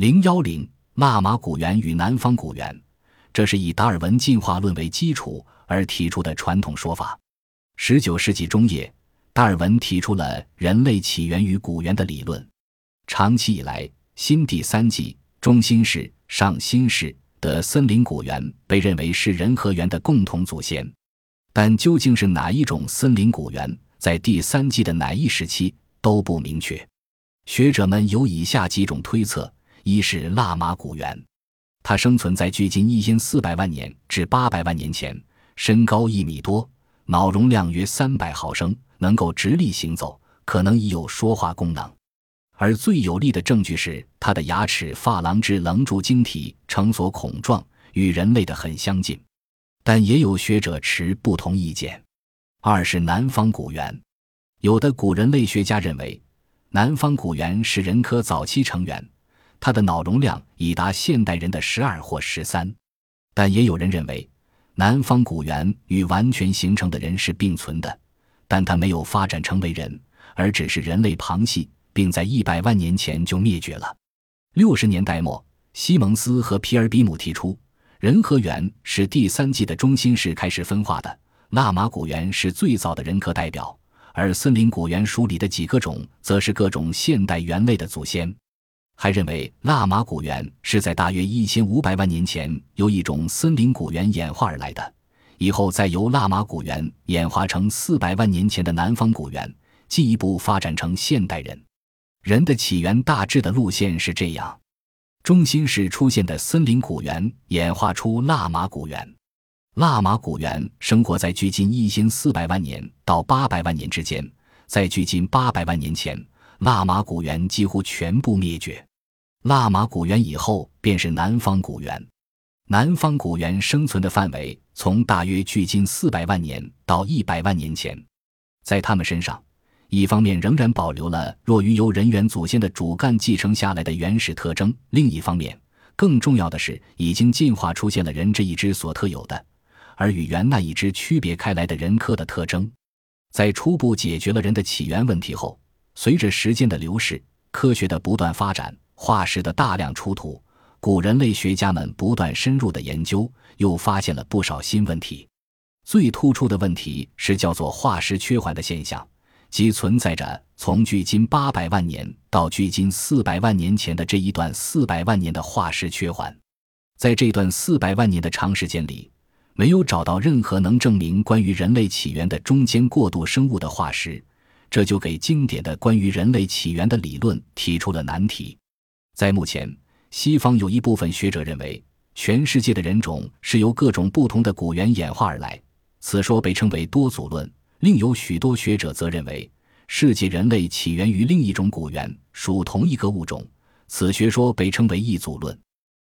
零幺零，纳马古猿与南方古猿，这是以达尔文进化论为基础而提出的传统说法。十九世纪中叶，达尔文提出了人类起源于古猿的理论。长期以来，新第三纪、中新世、上新世的森林古猿被认为是人和猿的共同祖先，但究竟是哪一种森林古猿，在第三纪的哪一时期都不明确。学者们有以下几种推测。一是腊马古猿，它生存在距今一千四百万年至八百万年前，身高一米多，脑容量约三百毫升，能够直立行走，可能已有说话功能。而最有力的证据是它的牙齿珐琅质棱柱晶体呈锁孔状，与人类的很相近。但也有学者持不同意见。二是南方古猿，有的古人类学家认为，南方古猿是人科早期成员。它的脑容量已达现代人的十二或十三，但也有人认为，南方古猿与完全形成的人是并存的，但它没有发展成为人，而只是人类旁系，并在一百万年前就灭绝了。六十年代末，西蒙斯和皮尔比姆提出，人和猿是第三纪的中心式开始分化的，纳马古猿是最早的人科代表，而森林古猿属里的几个种则是各种现代猿类的祖先。还认为，腊马古猿是在大约一千五百万年前由一种森林古猿演化而来的，以后再由腊马古猿演化成四百万年前的南方古猿，进一步发展成现代人。人的起源大致的路线是这样：中心是出现的森林古猿演化出腊马古猿，腊马古猿生活在距今一千四百万年到八百万年之间，在距今八百万年前，腊马古猿几乎全部灭绝。腊马古猿以后便是南方古猿，南方古猿生存的范围从大约距今四百万年到一百万年前，在他们身上，一方面仍然保留了弱于由人猿祖先的主干继承下来的原始特征，另一方面，更重要的是已经进化出现了人这一支所特有的，而与猿那一支区别开来的人科的特征。在初步解决了人的起源问题后，随着时间的流逝，科学的不断发展。化石的大量出土，古人类学家们不断深入的研究，又发现了不少新问题。最突出的问题是叫做化石缺环的现象，即存在着从距今八百万年到距今四百万年前的这一段四百万年的化石缺环。在这段四百万年的长时间里，没有找到任何能证明关于人类起源的中间过渡生物的化石，这就给经典的关于人类起源的理论提出了难题。在目前，西方有一部分学者认为，全世界的人种是由各种不同的古猿演化而来，此说被称为多祖论；另有许多学者则认为，世界人类起源于另一种古猿，属同一个物种，此学说被称为异祖论。